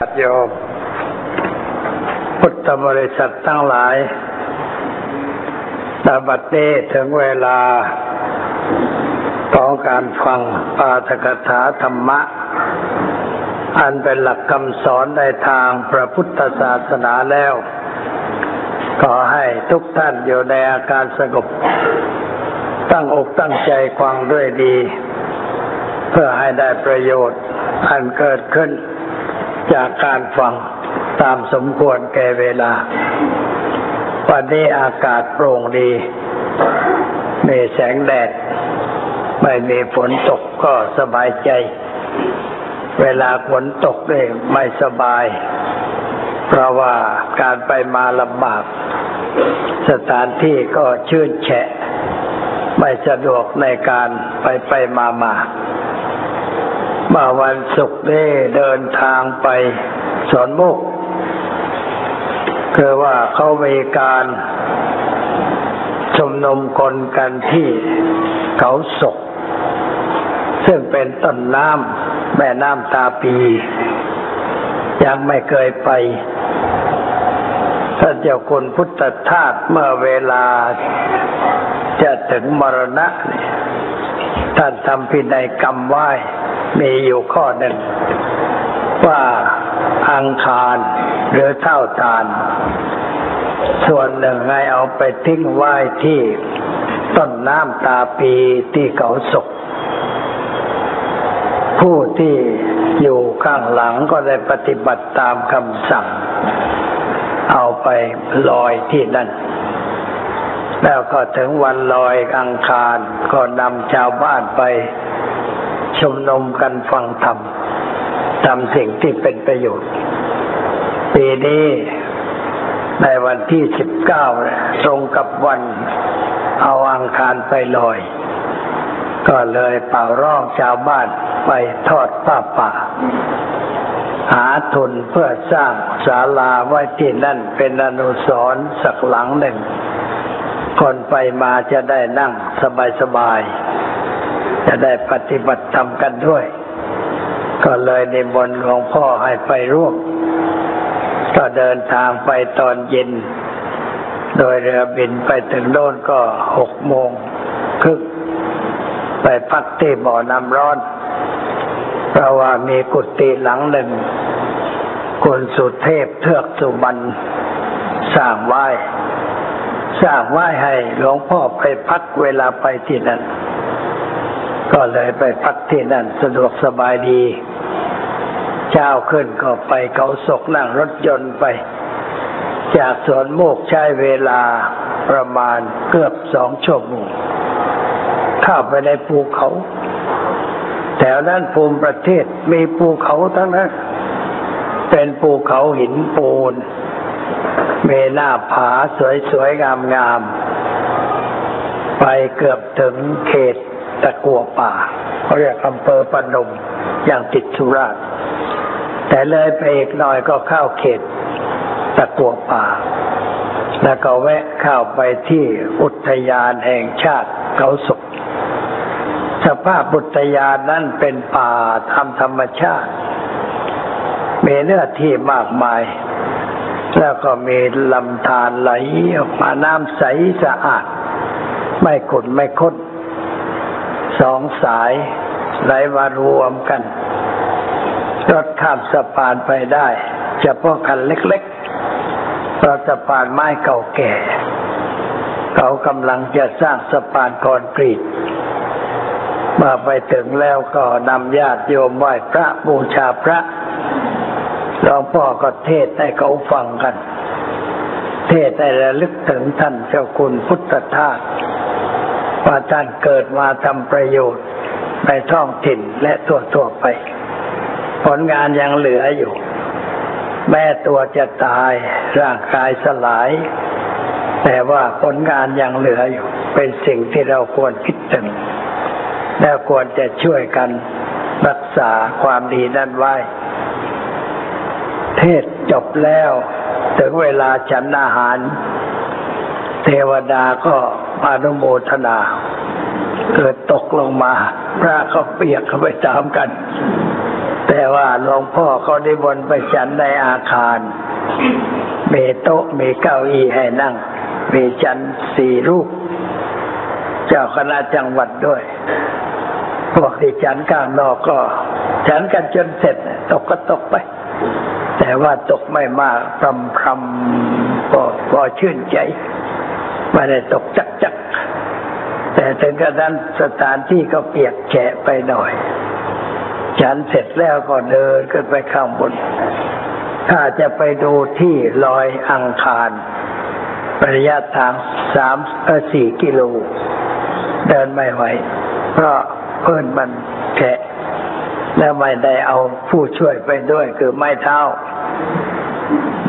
ญาติโยมพุทธบริษัททั้งหลายตบัดนี้ถึงเวลาของการฟังปาฐกถาธรรมะ อันเป็นหลักคำสอนในทางพระพุทธศาสนาแล้ว ขอให้ทุกท่านอยู่ในอาการสงบ ตั้งอกตั้งใจฟังด้วยดี เพื่อให้ได้ประโยชน์อันเกิดขึ้น จากการฟังตามสมควรแก่เวลา วันนี้อากาศโปร่งดี มีแสงแดด ไม่มีฝนตกก็สบายใจ เวลาฝนตกเนี่ยไม่สบาย เพราะว่าการไปมาลำบาก สถานที่ก็ชื่นแฉะ ไม่สะดวกในการไปไปมามาเมื่อวันศุกร์นี้เดินทางไปสวนมุกคือว่าเขามีการชุมนุมคนกันที่เขาศก ซึ่งเป็นต้นน้ำแม่น้ำตาปี ยังไม่เคยไปท่านเจ้าคุณพุทธทาสเมื่อเวลาจะถึงมรณะ ท่านทำพินัยกรรมไหว้ มีอยู่ข้อหนึ่ง ว่าอังคารหรือเท่าทาน ส่วนหนึ่งให้เอาไปทิ้งไว้ที่ต้นน้ำตาปีที่เขาศกผู้ที่อยู่ข้างหลังก็ได้ปฏิบัติตามคำสั่ง เอาไปลอยที่นั่น แล้วก็ถึงวันลอยอังคารก็นำชาวบ้านไป ชุมนุมกันฟังธรรมทำสิ่งที่เป็นประโยชน์ปีนี้ในวันที่สิบเก้าตรงกับวันเอาอังคารไปลอย ก็เลยเป่าร้องชาวบ้านไปทอดผ้าป่า หาทุนเพื่อสร้างศาลาไว้ที่นั่นเป็นอนุสรณ์สักหลังหนึ่ง คนไปมาจะได้นั่งสบายๆ จะได้ปฏิบัติธรรมกันด้วย ก็เลยในบนหลวงพ่อให้ไปร่วม ก็เดินทางไปตอนเย็น โดยเรือบินไปถึงโน่นก็หกโมงครึ่งไปพักที่บ่อน้ำร้อน เพราะว่ามีกุฏิหลังหนึ่งคุณสุเทพเทือกสุบรรณสร้างไว้ สร้างไว้ให้หลวงพ่อไปพักเวลาไปที่นั่น ก็เลยไปพักที่นั่นสะดวกสบายดี เช้าขึ้นก็ไปเขาศกนั่งรถยนต์ไป จากสวนโมกใช้เวลาประมาณเกือบสองชั่วโมงเข้าไปในภูเขา แถวนั้นภูมิประเทศมีภูเขาทั้งนั้น เป็นภูเขาหินปูนเมหน้าผาสวยๆงามๆไปเกือบถึงเขต ตะกัวป่าเขาเรียกอำเภอปนมอย่างติดสุราษฎร์แต่เลยไปอีกหน่อยก็เข้าเขตตะกัวป่า แล้วก็แวะเข้าไปที่อุทยานแห่งชาติเขาศกสภาพอุทยานนั้นเป็นป่าทำธรรมชาติ มีเนื้อที่มากมาย แล้วก็มีลำธารไหลออกมาน้ำใสสะอาด ไม่ขุ่นไม่ข้น สองสายไหลมารวมกัน รถข้ามสะพานไปได้ เฉพาะคันเล็กๆเพราะสะพานไม้เก่าแก่ เขากำลังจะสร้างสะพานคอนกรีตมาไปถึงแล้วก็นำญาติโยมไหว้พระบูชาพระหลวงพ่อก็เทศให้เขาฟังกัน เทศให้ระลึกถึงท่านเจ้าคุณพุทธทาส ว่าท่านเกิดมาทำประโยชน์ในท้องถิ่นและทั่วทั่วไป ผลงานยังเหลืออยู่ แม่ตัวจะตายร่างกายสลาย แต่ว่าผลงานยังเหลืออยู่ เป็นสิ่งที่เราควรคิดถึงและควรจะช่วยกันรักษาความดีนั้นไว้ เทศจบแล้ว ถึงเวลาฉันอาหาร เทวดาก็ มานุโมทนา เกิดตกลงมาพระก็เปียกเข้าไปตามกัน แต่ว่าหลวงพ่อเขาได้บนไปฉันในอาคารมีโต๊ะมีเก้าอี้ให้นั่งมีฉันสี่รูป เจ้าคณะจังหวัดด้วยพวกที่ฉันข้างนอกก็ ฉันกันจนเสร็จ ตกก็ตกไป แต่ว่าตกไม่มากพรำพรำพอพอชื่นใจไม่ได้ตกจักจ ถึงกระนั้นสถานที่ก็เปียกแฉะไปหน่อย ฉันเสร็จแล้วก็เดินขึ้นไปข้างบน ถ้าจะไปดูที่ลอยอังคารระยะทางสามเออสี่กิโล เดินไม่ไหว เพราะเพื่อนมันแฉะแล้วไม่ได้เอาผู้ช่วยไปด้วยคือไม้เท้า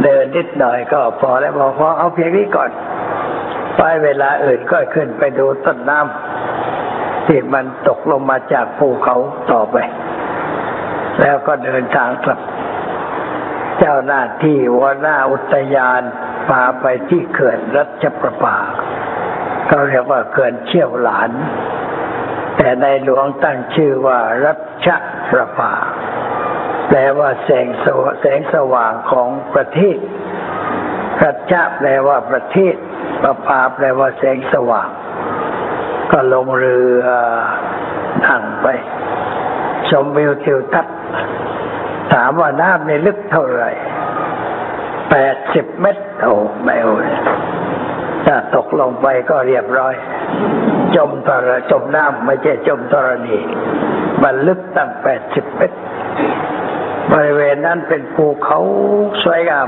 เดินนิดหน่อยก็พอแล้วบอกพอเอาเพียงนี้ก่อน ไปเวลาอื่นก็ขึ้นไปดูต้นน้ำที่มันตกลงมาจากภูเขาต่อไป แล้วก็เดินทางกลับ เจ้าหน้าที่หัวหน้าอุทยานพาไปที่เขื่อนรัชประภาเขาเรียกว่าเขื่อนเชี่ยวหลาน แต่ในหลวงตั้งชื่อว่ารัชประภาแปลว่าแสงสแสงสว่างของประเทศ รัชแปลว่าประเทศ ประภาแปลว่าแสงสว่าง ก็ลงเรือนั่งไป ชมวิวทิวทัศน์ ถามว่าน้ำในลึกเท่าไหร่แปดสิบเมตรโอ้ไม่โอ้ถ้าตกลงไปก็เรียบร้อย จมตรจมน้ำไม่ใช่จมตรณีมันลึกตั้งแปดสิบเมตร บริเวณนั้นเป็นภูเขาสวยงาม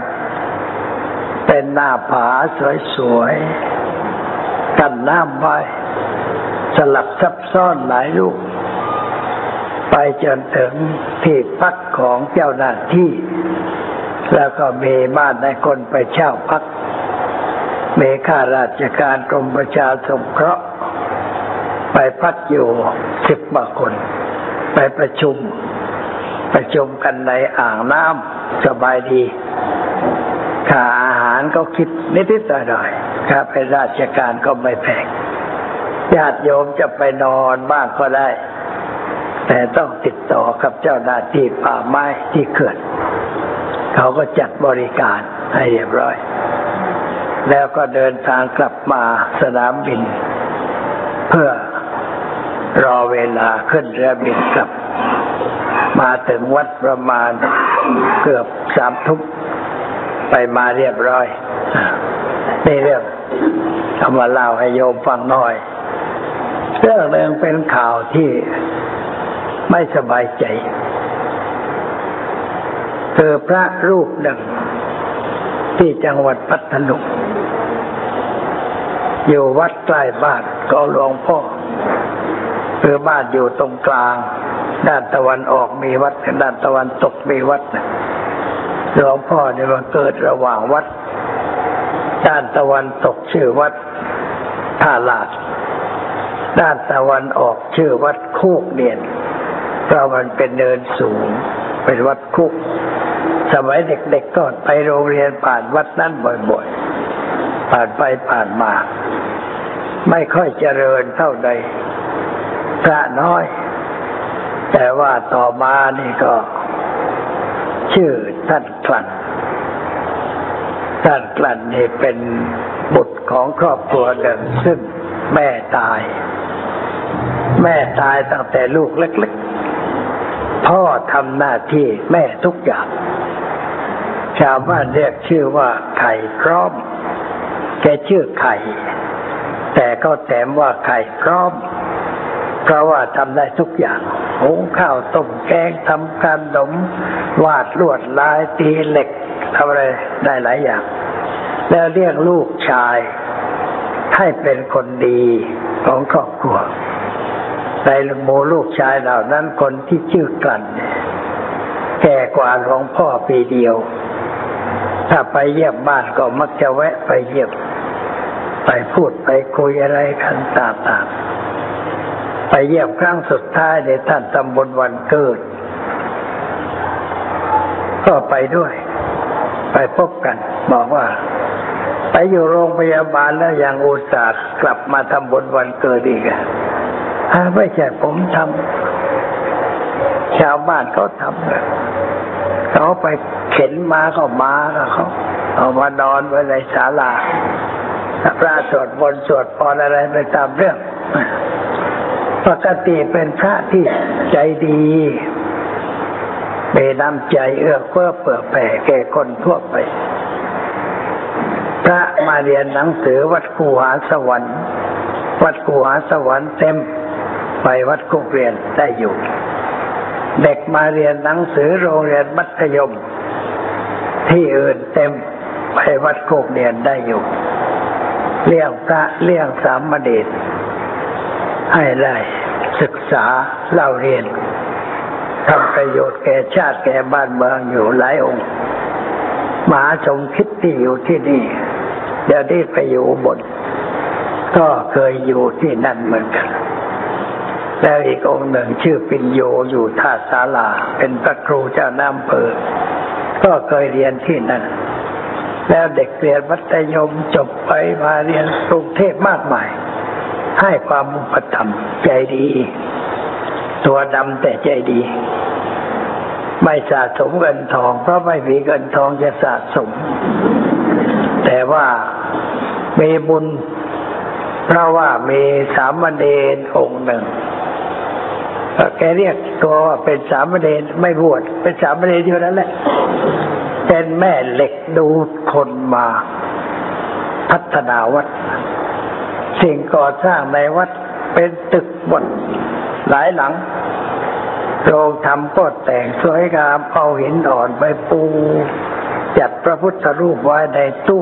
นหน้าผาสวยๆ กันน้ำไว้สลับซับซ้อนหลายลูก ไปจนถึงที่พักของเจ้าหน้าที่ แล้วก็มีบ้านในคนไปเช่าพัก มีข้าราชการกรมประชาสงเคราะห์ ไปพักอยู่สิบกว่าคน ไปประชุมประชุมกันในอ่างน้ำสบายดี ค่าอาหารก็คิดนิดๆหน่อยๆค่าเป็นราชการก็ไม่แพงญาติโยมจะไปนอนบ้างก็ได้ แต่ต้องติดต่อกับเจ้าหน้าที่ป่าไม้ที่เขื่อนเขาก็จัดบริการให้เรียบร้อย แล้วก็เดินทางกลับมาสนามบิน เพื่อรอเวลาขึ้นเรือบินกลับ มาถึงวัดประมาณเกือบสามทุ่ม ไปมาเรียบร้อยนี่เรื่องเอามาเล่าให้โยมฟังหน่อย เรื่องหนึ่งเป็นข่าวที่ไม่สบายใจคือพระรูปหนึ่งที่จังหวัดพัทลุงอยู่วัดใกล้บ้านก็หลวงพ่อคือบ้านอยู่ตรงกลาง ด้านตะวันออกมีวัดด้านตะวันตกมีวัด หลวงพ่อเนี่ยมาเกิดระหว่างวัด ด้านตะวันตกชื่อวัดท่าลาด ด้านตะวันออกชื่อวัดคูกเนียนเพราะมันเป็นเนินสูง เป็นวัดคุก สมัยเด็กๆก็ไปโรงเรียนผ่านวัดนั้นบ่อยๆ ผ่านไปผ่านมา ไม่ค่อยเจริญเท่าใดพระน้อย แต่ว่าต่อมานี่ก็ ชื่อ ท่านกลั่นท่านกลั่นนี่เป็นบุตรของครอบครัวหนึ่งซึ่งแม่ตาย แม่ตายตั้งแต่ลูกเล็ก ๆ พ่อทำหน้าที่แม่ทุกอย่าง ชาวบ้านเรียกชื่อว่าไข่พร้อม แกชื่อไข่ แต่ก็แถมว่าไข่พร้อม เพราะว่าทำได้ทุกอย่างหุงข้าวต้มแกงทำขนมวาดลวดลายตีเหล็กทำอะไรได้หลายอย่าง แล้วเรียกลูกชาย ให้เป็นคนดีของครอบครัวในหมู่ลูกชายเหล่านั้นคนที่ชื่อกลั่นแก่กว่าหลวงพ่อปีเดียว ถ้าไปเยี่ยมบ้านก็มักจะแวะไปเยี่ยม ไปพูดไปคุยอะไรกันต่างๆ ไปเยี่ยมครั้งสุดท้ายในท่านตำบลวันเกิด ก็ไปด้วย ไปพบกัน บอกว่า ไปอยู่โรงพยาบาลแล้วยังอุตส่าห์กลับมาทำบุญวันเกิดอีกอะอ่าไม่ใช่ผมทำชาวบ้านเขาทำเขาไปเข็นมาก็มาเขาเอามานอนไว้ในศาลาพระสวดมนต์สวดพรอะไรไปตามเรื่อง ปกติเป็นพระที่ใจดีมีน้ำใจเอื้อเฟื้อเผื่อแผ่แก่คนทั่วไป พระมาเรียนหนังสือวัดคูหาสวรรค์ วัดคูหาสวรรค์เต็มไปวัดกุกเรียนได้อยู่ เด็กมาเรียนหนังสือโรงเรียนมัธยม ที่อื่นเต็มไปวัดกุกเรียนได้อยู่ เลี้ยงพระเลี้ยงสามเณรให้ได้ ษาเล่าเรียนทำประโยชน์แก่ชาติแก่บ้านเมืองอยู่หลายองค์มหาสมคิดที่อยู่ที่นี่เดี๋ยวนี้ไปอยู่บน ก็เคยอยู่ที่นั่นเหมือนกัน แล้วอีกองค์หนึ่งชื่อปิญโยอยู่ท่าศาลา เป็นพระครูเจ้าน้ำเปิดก็เคยเรียนที่นั่น แล้วเด็กเรียนมัธยมจบไปมาเรียนกรุงเทพมากมาย ให้ความอุปถัมใจดี ตัวดำแต่ใจดี ไม่สะสมเงินทอง เพราะไม่มีเงินทองจะสะสม แต่ว่ามีบุญ เพราะว่ามีสามเณรองค์หนึ่งแกเรียกตัวว่าเป็นสามเณรไม่บวชเป็นสามเณรอยู่นั่นแหละ เป็นแม่เหล็กดูคนมา พัฒนาวัด สิ่งก่อสร้างในวัดเป็นตึกบด หลายหลังโรงทำก็แต่งสวยงามเอาหินอ่อนไปปู จัดพระพุทธรูปไว้ในตู้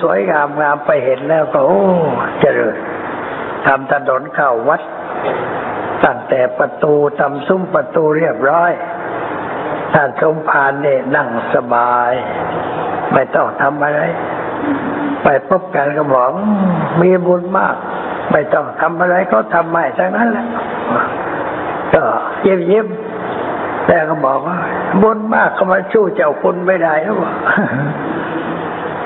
สวยๆงามๆไปเห็นแล้วก็ โอ้เจริญทำถนนเข้าวัด ตั้งแต่ประตูทำซุ้มประตูเรียบร้อยท่านสมภารเนี่ยนั่งสบาย ไม่ต้องทำอะไร ไปพบกันก็บอกมีบุญมาก ไม่ต้องทำอะไรก็ทำใหม่ทั้งนั้นแหละก็เยิ้มเยิ้มแต่ก็บอกว่าบุญมากก็มาสู้เจ้าคุณไม่ได้แล้วบอก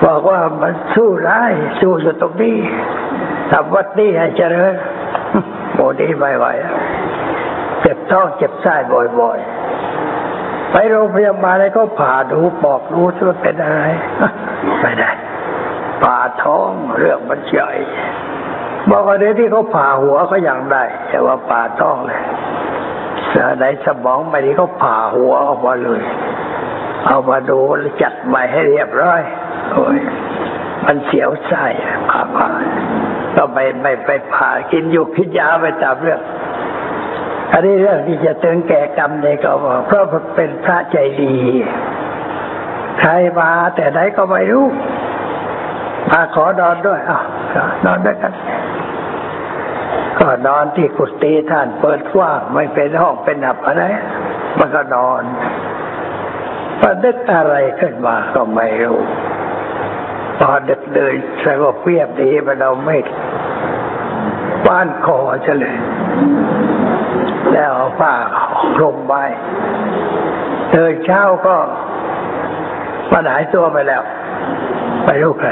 บอกว่ามันสู้ได้สู้อยู่ตรงนี้ทำวัดนี้ให้เจริญโมดีไม่ไหวเจ็บท้องเจ็บไส้บ่อยๆ ไปโรงพยาบาลอะไรก็ผ่าดูบอกรู้ว่าเป็นอะไร ไม่ได้ผ่าท้องเรื่องมันใหญ่ บอกว่าเดี๋ยวที่เขาผ่าหัวเขาอย่างได้ แต่ว่าผ่าท้องเลยในสมองไม่ดีเขาผ่าหัวออกมาเลย เอามาดูจัดใหม่ให้เรียบร้อย โอ้ยมันเสียวไส้ผ่าผ่าก็ไปไม่ไปผ่ากินอยู่พิยาไปตามเรื่องอันนี้เรื่องที่จะถึงแก่กรรมเนี่ยก็บอกเพราะเป็นพระใจดี ใครมาแต่ไหนก็ไม่รู้ มาขอนอนด้วยอ้าวนอนด้วยกันก็นอนที่กุฏิท่านเปิดกว้างไม่เป็นห้องเป็นหับอะไร มันก็นอนประดึกอะไรขึ้นมาก็ไม่รู้พอดึกเลยสงบเพียบดีมันเราไม่บ้านคอเฉลย แล้วเอาผ้าคลุมไว้เดินเช้าก็มาหายตัวไปแล้ว ไปรู้ใคร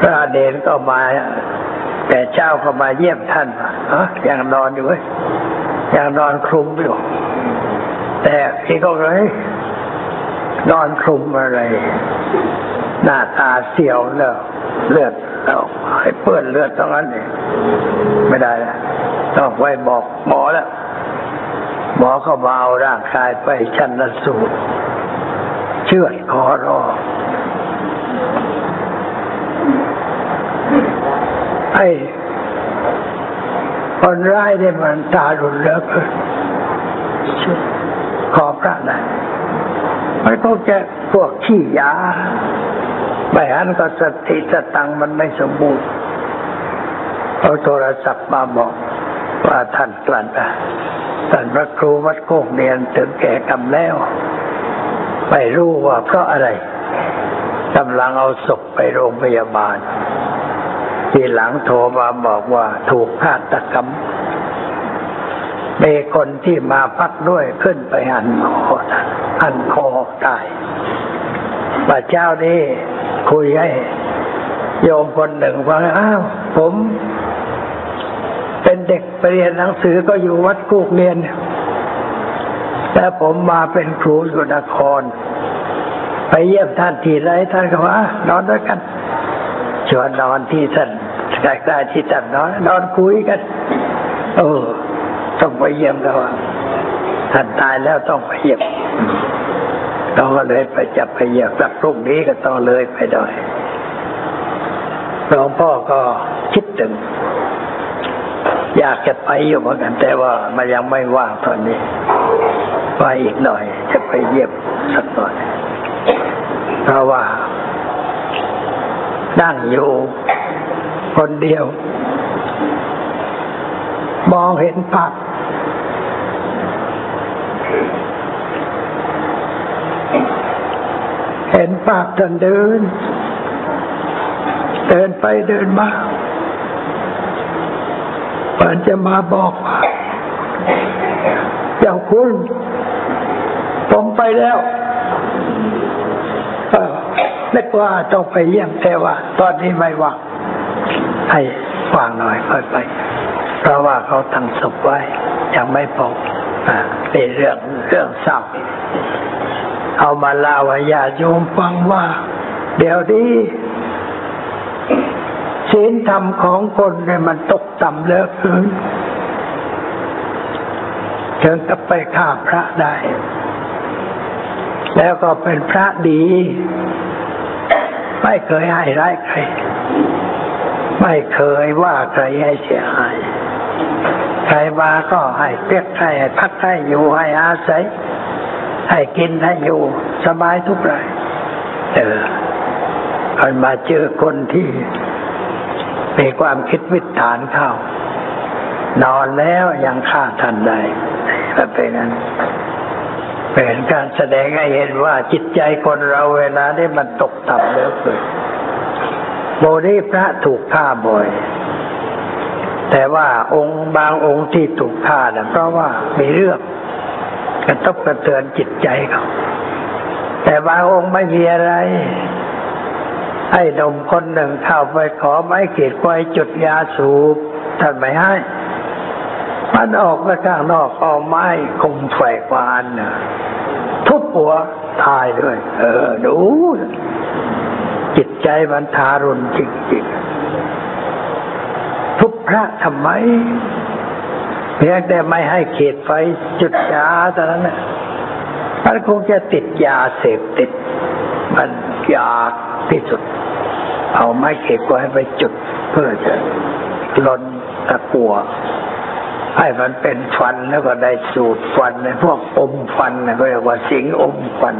พระเดนก็มา แต่เจ้าก็มาเยี่ยมท่านอะยังนอนอยู่เว้ยยังนอนคลุมอยู่ แต่พี่ก็เลยนอนคลุมอะไร หน้าตาเสียวแล้วเลือดเราให้เปื้อนเลือดตรงนั้นเองไม่ได้แล้วต้องไปบอกหมอแล้วหมอก็มาเอาร่างกายไปชันสูตรเชือดคอรอ ไอ้คนร้ายเนี่ยมันตาหลุนเลิกขอพระได้ไม่ต้องแกพวกขี้ยาไม่อันก็สติสตังมันไม่สมบูรณ์เอาโทรศัพท์มาบอกว่าท่านกลั่นอะท่านพระครูวัดโคกเนียนถึงแก่กรรมแล้ว ไม่รู้ว่าเพราะอะไรกำลังเอาศพไปโรงพยาบาล ทีหลังโทรมาบอกว่าถูกฆาตกรรมมีคนที่มาพักด้วยขึ้นไปหันคอหันคอตายป่าเจ้านี้คุยให้โยมคนหนึ่งว่าอ้าวผม เป็นเด็กไปเรียนหนังสือก็อยู่วัดกูกเรียนแล้วผมมาเป็นครูอยู่นคร ไปเยี่ยมท่านทีไรท่านก็ว่านอนด้วยกัน ชวนนอนที่ท่านใกล้ๆที่ท่านนอน นอนคุยกัน เออต้องไปเยี่ยมเขาว่าท่านตายแล้วต้องไปเยี่ยมเราก็เลยไปจับไปเยี่ยมสักพรุ่งนี้ก็ต้องเลยไปดอยหลวงพ่อก็คิดถึง อยากจะไปอยู่เหมือนกัน แต่ว่ามันยังไม่ว่างตอนนี้ไปอีกหน่อย จะไปเยี่ยมสักหน่อยเพราะว่า นั่งอยู่คนเดียว มองเห็นภาพเห็นภาพท่านเดิน เดินไปเดินมาเปินจะมาบอกว่าเจ้าคุณผมไปแล้ว นึกว่าต้องไปเยี่ยมแต่ว่า ตอนนี้ไม่ว่างให้ว่างหน่อยค่อยไป เพราะว่าเขาตั้งศพไว้ ยังไม่พบเป็นเรื่องเรื่องเศร้าเอามาเล่าให้ญาติโยมฟังว่า เดี๋ยวนี้ศีลธรรมของคนเนี่ยมันตกต่ำเลือเกินเชิงกับไปฆ่าพระได้ แล้วก็เป็นพระดี ไม่เคยให้ร้ายใคร ไม่เคยว่าใครให้เสียหาย ใครมาก็ให้เปียกให้พักให้อยู่ให้อาศัย ให้กินให้อยู่สบายทุกรายเออคนมาเจอคนที่มีความคิดวิถานเข้านอนแล้วยังฆ่าทันได้ก็เป็นนั้น เป็นการแสดงให้เห็นว่าจิตใจคนเราเวลานี้มันตกต่ำเหลือเกินโบนี้พระถูกฆ่าบ่อย แต่ว่าองค์บางองค์ที่ถูกฆ่าเนี่ยเพราะว่ามีเรื่องกระทบกระเทือนจิตใจเขาแต่บางองค์ไม่มีอะไร ให้นมคนหนึ่งเข้าไปขอไม้ขีดไฟจุดยาสูบท่านไม่ให้ มันออกมาข้างนอกเอาไม้คมไฟกวานนะทุบหัวตายด้วยเออ ดู จิตใจมันทารุณจริงๆ ทุบพระทำไมเพียงแต่ไม่ให้เขตไฟจุดยาต่นั้นนะมันคงจะติดยาเสพติด มันอยากที่สุด เอาไม้เขตไว้ไปจุดเพื่อจะลนตะกัว ให้มันเป็นฟันแล้วก็ได้สูตรฟันในพวกอมฟันนะก็เรียกว่าสิงอมฟัน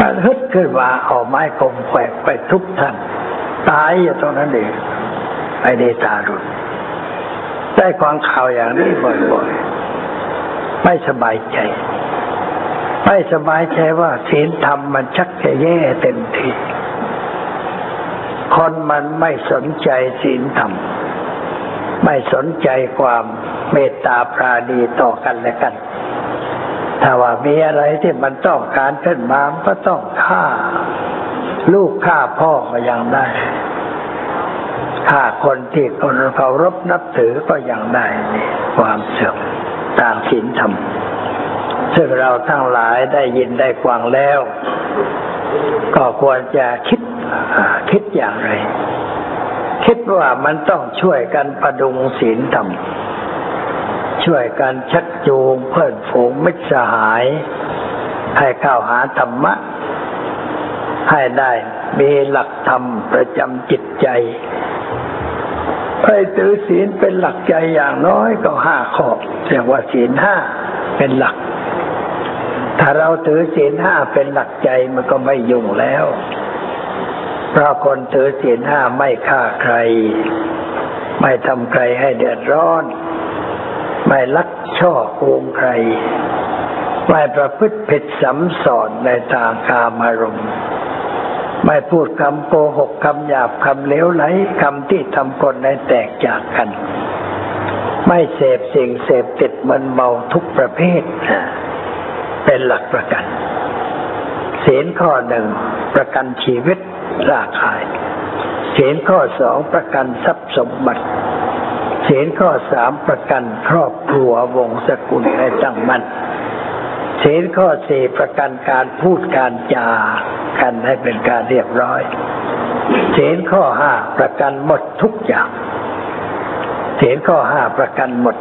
มันฮึดขึ้นมาเอาไม้คมแขวกไปทุบท่านตายอยู่ตรงนั้นเองไอเดตารุนได้ความข่าวอย่างนี้บ่อยๆไม่สบายใจ ไม่สบายใจว่าศีลธรรมมันชักจะแย่เต็มทีคนมันไม่สนใจศีลธรรม ไม่สนใจความเมตตาปราณีต่อกันและกัน ถ้าว่ามีอะไรที่มันต้องการขึ้นมามก็ต้องฆ่า ลูกฆ่าพ่อก็ยังได้ฆ่าคนที่คนเคารพนับถือก็ยังได้นี่ความเสื่อมตามศีลธรรมซึ่งเราทั้งหลายได้ยินได้ฟังแล้ว ก็ควรจะคิดคิดอย่างไร คิดว่ามันต้องช่วยกันประดุงศีลธรรม ช่วยกันชักจูงเพื่อนฝูงมิตรสหาย ให้เข้าหาธรรมะ ให้ได้มีหลักธรรมประจำจิตใจให้ถือศีลเป็นหลักใจอย่างน้อยก็ห้าข้อเรียกว่าศีลห้าเป็นหลัก ถ้าเราถือศีลห้าเป็นหลักใจมันก็ไม่ยุ่งแล้ว เพราะคนถือศีลห้าไม่ฆ่าใคร ไม่ทำใครให้เดือดร้อน ไม่ลักช่อโกงใคร ไม่ประพฤติผิดสัมสอนในทางกามารมณ์ ไม่พูดคำโกหกคำหยาบคำเลวไหลคำที่ทำคนให้แตกจากกัน ไม่เสพสิ่งเสพติดมันเมาทุกประเภท เป็นหลักประกันศีลข้อหนึ่งประกันชีวิต ราคายศีลข้อสองประกันทรัพย์สมบัติศีลข้อสามประกันครอบครัววงศกุลให้ตั้งมั่นศีลข้อสี่ประกันการพูดการจากันให้เป็นการเรียบร้อยศีลข้อห้าประกันหมดทุกอย่างศีลข้อห้าประกันหมด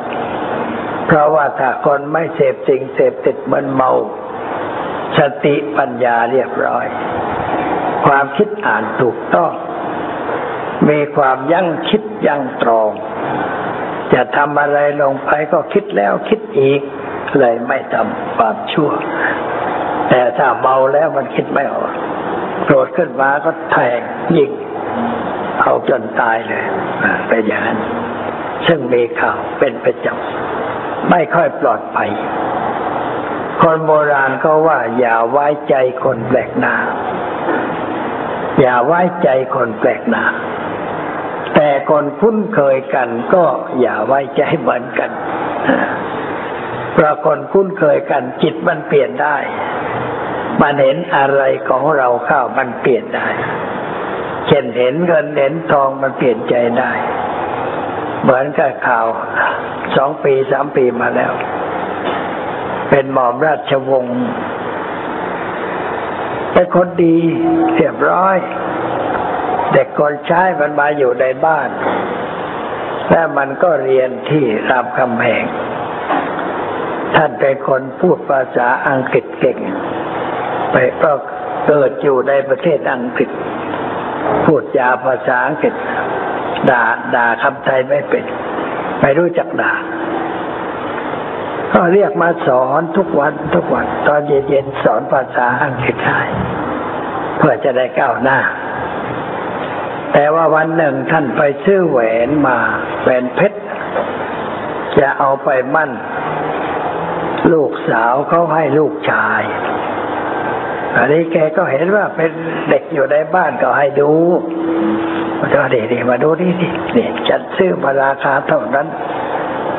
เพราะว่าถ้าคนไม่เสพสิ่งเสพติดมันเมา สติปัญญาเรียบร้อย ความคิดอ่านถูกต้อง มีความยั้งคิดยั้งตรอง จะทำอะไรลงไปก็คิดแล้วคิดอีก เลยไม่ทำความชั่ว แต่ถ้าเมาแล้วมันคิดไม่ออกโกรธขึ้นมาก็แทงยิงเอาจนตายเลยเป็นอย่างนั้น ซึ่งมีข่าวเป็นประจำไม่ค่อยปลอดภัย คนโบราณก็ว่าอย่าไว้ใจคนแปลกหน้า อย่าไว้ใจคนแปลกหน้าแต่คนคุ้นเคยกันก็อย่าไว้ใจเหมือนกันเพราะคนคุ้นเคยกันจิตมันเปลี่ยนได้ มันเห็นอะไรของเราเข้ามันเปลี่ยนได้ เช่นเห็นเงินเห็นทองมันเปลี่ยนใจได้ เหมือนกับข่าวสองปีสามปีมาแล้ว เป็นหมอมราชวงศ์ คนดีเรียบร้อย เด็กคนใช้มันมาอยู่ในบ้าน และมันก็เรียนที่รามคำแหงท่านเป็นคนพูดภาษาอังกฤษเก่ง ไปก็เกิดอยู่ในประเทศอังกฤษ พูดจาภาษาอังกฤษ ด่าด่าคำไทยไม่เป็น ไม่รู้จักด่า ก็เรียกมาสอนทุกวันทุกวัน ตอนเย็นๆสอนภาษาอังกฤษให้ เพื่อจะได้ก้าวหน้า แต่ว่าวันหนึ่งท่านไปซื้อแหวนมาแหวนเพชร จะเอาไปมั่น ลูกสาวเขาให้ลูกชายอันนี้แกก็เห็นว่าเป็นเด็กอยู่ในบ้านก็ให้ดูก็ดีดีมาดูนี่ดินี่ฉันซื้อมาราคาเท่านั้น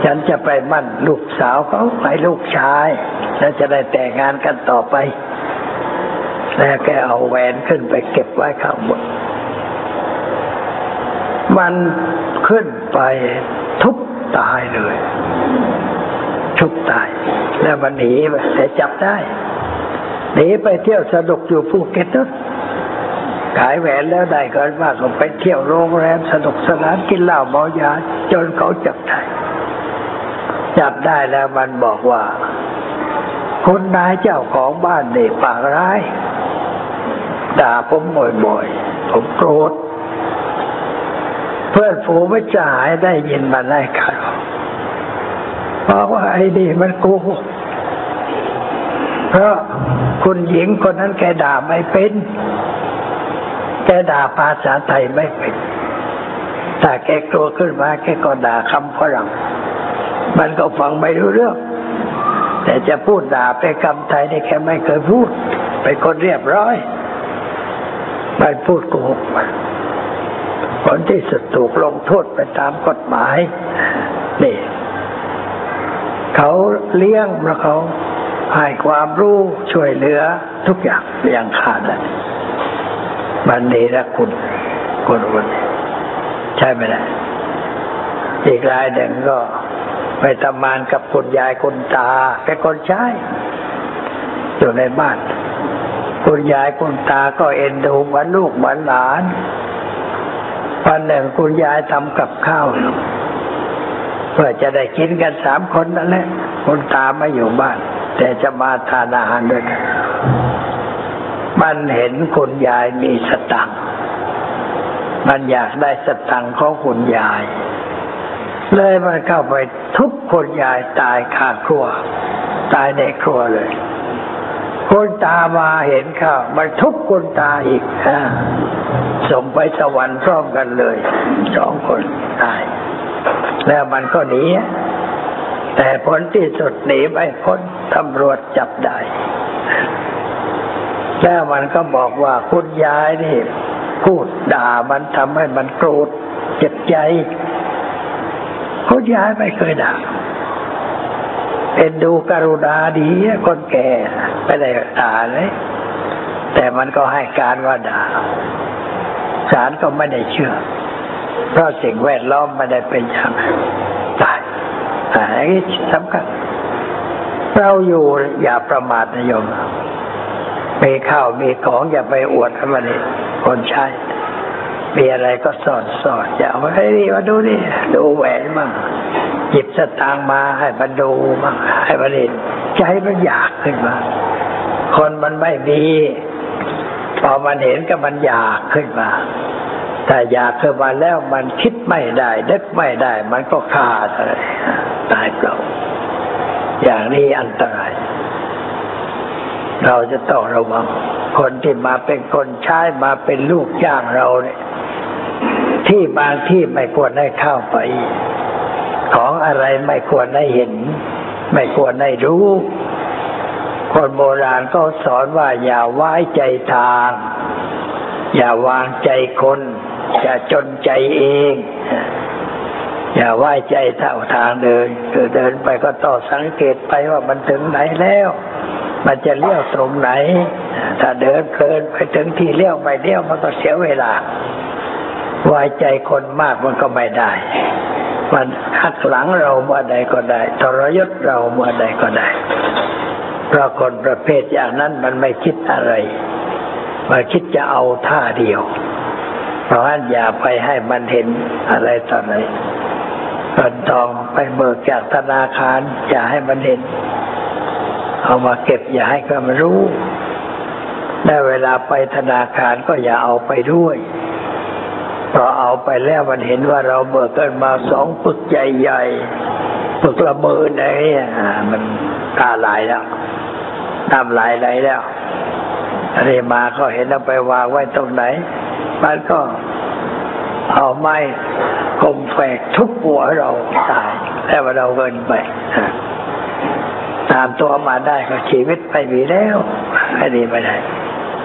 ฉันจะไปมั่นลูกสาวเขาให้ลูกชาย แล้วจะได้แต่งงานกันต่อไป แล้วแกเอาแหวนขึ้นไปเก็บไว้ข้างบน มันขึ้นไปทุบตายเลย ทุบตาย แล้วมันหนีไปแต่จับได้หนีไปเที่ยวสนุกอยู่ภูเก็ตนะขายแหวนแล้วได้เกินมากก็ไปเที่ยวโรงแรมสนุกสนานกินเหล้าเมายา จนเขาจับได้ จับได้แล้วมันบอกว่า คนนายเจ้าของบ้านเนี่ปากร้าย ด่าผมบ่อยๆ ผมโกรธ เพื่อนฝูงไม่จ่ายได้ยินมาได้ข่าวเพราะว่าไอ้นี่มันโกหกเพราะคุณหญิงคนนั้นแกด่าไม่เป็น แกด่าภาษาไทยไม่เป็นถ้าแกกลัวขึ้นมาแกก็ด่าคำฝรั่ง มันก็ฟังไม่รู้เรื่อง แต่จะพูดด่าไปคำไทยนี่แกไม่เคยพูด เป็นคนเรียบร้อย ไม่พูดโกหกคนที่สุดถูกลงโทษไปตามกฎหมาย นี่ เขาเลี้ยงแล้วเขาให้ความรู้ช่วยเหลือทุกอย่างอย่างขาดเลยบันดีละคุณคนคนใช่ไหมล่ะอีกรายหนึ่งก็ไปทำงานกับคุณยายคุณตาเป็นคนใช้อยู่ในบ้าน คุณยายคุณตาก็เอ็นดูเหมือนลูกเหมือนหลานวันหนึ่งคุณยายทำกับข้าวเพื่อจะได้กินกันสามคนนั่นแหละคุณตาไม่อยู่บ้าน แต่จะมาทานอาหารด้วยกันมันเห็นคุณยายมีสตังค์มันอยากได้สตังค์ของคุณยาย เลยมันเข้าไปทุบคุณยายตายคาครัว ตายในครัวเลย คุณตามาเห็นข้าวมันทุบคุณตาอีกส่งไปสวรรค์พร้อมกันเลยสองคนตาย แล้วมันก็หนีแต่ผลที่สุดหนีไม่พ้นตำรวจจับได้แล้วมันก็บอกว่าคุณยายนี่ พูดด่ามันทำให้มันโกรธเจ็บใจคุณยายไม่เคยด่า เป็นดูกรุณาดีคนแก่ไม่ได้ด่าเลย แต่มันก็ให้การว่าด่าศาลก็ไม่ได้เชื่อ เพราะสิ่งแวดล้อมไม่ได้เป็นอย่างนั้นตายอันนี้สำคัญเราอยู่อย่าประมาทนะโยมมีข้าวมีของอย่าไปอวดให้มันคนใช้มีอะไรก็สอนสอนอย่าเอาให้ดีมาดูนี่ดูแหวนบ้าง หยิบสตางมาให้มันดูบ้าให้มันเห็นใจมันอยากขึ้นมา คนมันไม่มีพอมันเห็นก็มันอยากขึ้นมาถ้าอยากขึ้นมาแล้วมันคิดไม่ได้นึกไม่ได้ มันก็ขาดอะไรตายเปล่าอย่างนี้อันตราย เราจะต้องระวัง คนที่มาเป็นคนใช้มาเป็นลูกจ้างเราเนี่ย ที่บางที่ไม่ควรได้เข้าไป ของอะไรไม่ควรได้เห็น ไม่ควรได้รู้ คนโบราณก็สอนว่าอย่าไว้ใจทาง อย่าวางใจคน อย่าจนใจเอง อย่าไว้ใจเท่าทางเดินคือเดินไปก็ต้องสังเกตไปว่ามันถึงไหนแล้วมันจะเลี้ยวตรงไหน ถ้าเดินเพลินไปถึงที่เลี้ยวไม่เลี้ยวมันก็เสียเวลาไว้ใจคนมากมันก็ไม่ได้ มันหักหลังเราเมื่อใดก็ได้ทรยศเราเมื่อใดก็ได้ เพราะคนประเภทอย่างนั้นมันไม่คิดอะไรมันคิดจะเอาท่าเดียว เพราะฉะนั้นอย่าไปให้มันเห็นอะไรต่ออะไรเงินทองไปเบิกจากธนาคาร อย่าให้มันเห็น เอามาเก็บอย่าให้มันรู้ได้เวลาไปธนาคารก็อย่าเอาไปด้วย ไปแล้วมันเห็นว่าเราเบิกกันมาสองปึกใหญ่ๆปึกละหมื่นไอ้มันตาลายแล้วน้ำลายไหลแล้วอะไรมาก็เห็นเอาไปวางไว้ตรงไหน มันก็เอาไม้คมแฝกทุบหัวเราตายแล้วเราเงินไปตามตัวมาได้ก็ชีวิตไปมีแล้วไม่ดีไม่ได้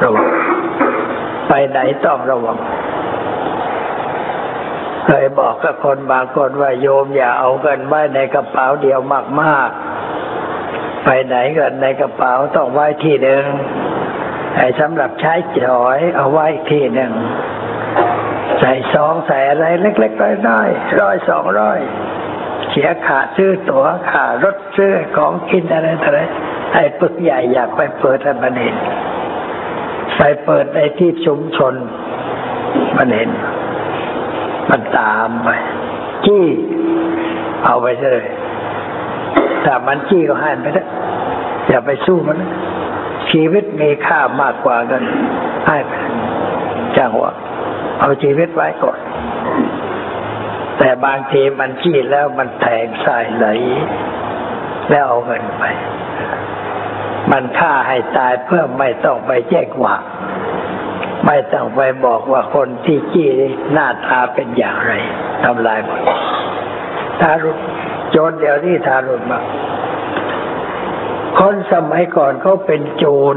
ระวังไปไหนต้องระวัง เคยบอกกับคนบางคนว่าโยมอย่าเอาเงินไว้ในกระเป๋าเดียวมากๆ ไปไหนเงินในกระเป๋าต้องไว้ที่หนึ่งไอ้สำหรับใช้จ่อยเอาไว้ที่หนึ่งใส่ซองใส่อะไรเล็กๆน้อยๆร้อยสองร้อยเสียขาซื้อตั๋วขารถซื้อของกินอะไรต่ออะไรไอ้ปึกใหญ่อยากไปเปิดมันเห็นไปเปิดในที่ชุมชนมันเห็น มันตามไปจี้เอาไปเลยถ้ามันจี้ก็ให้ไปเถอะอย่าไปสู้มัน ชีวิตมีค่ามากกว่ากันให้ไปจ้างว่าเอาชีวิตไว้ก่อน แต่บางทีมันจี้แล้วมันแทงสายไหล แล้วเอาเงินไป มันฆ่าให้ตายเพื่อไม่ต้องไปแจ้งว่า ไม่ต้องไปบอกว่าคนที่จี้หน้าตาเป็นอย่างไรทำลายหมดทารุณโจรเดี๋ยวนี้ทารุณมากคนสมัยก่อนเขาเป็นโจร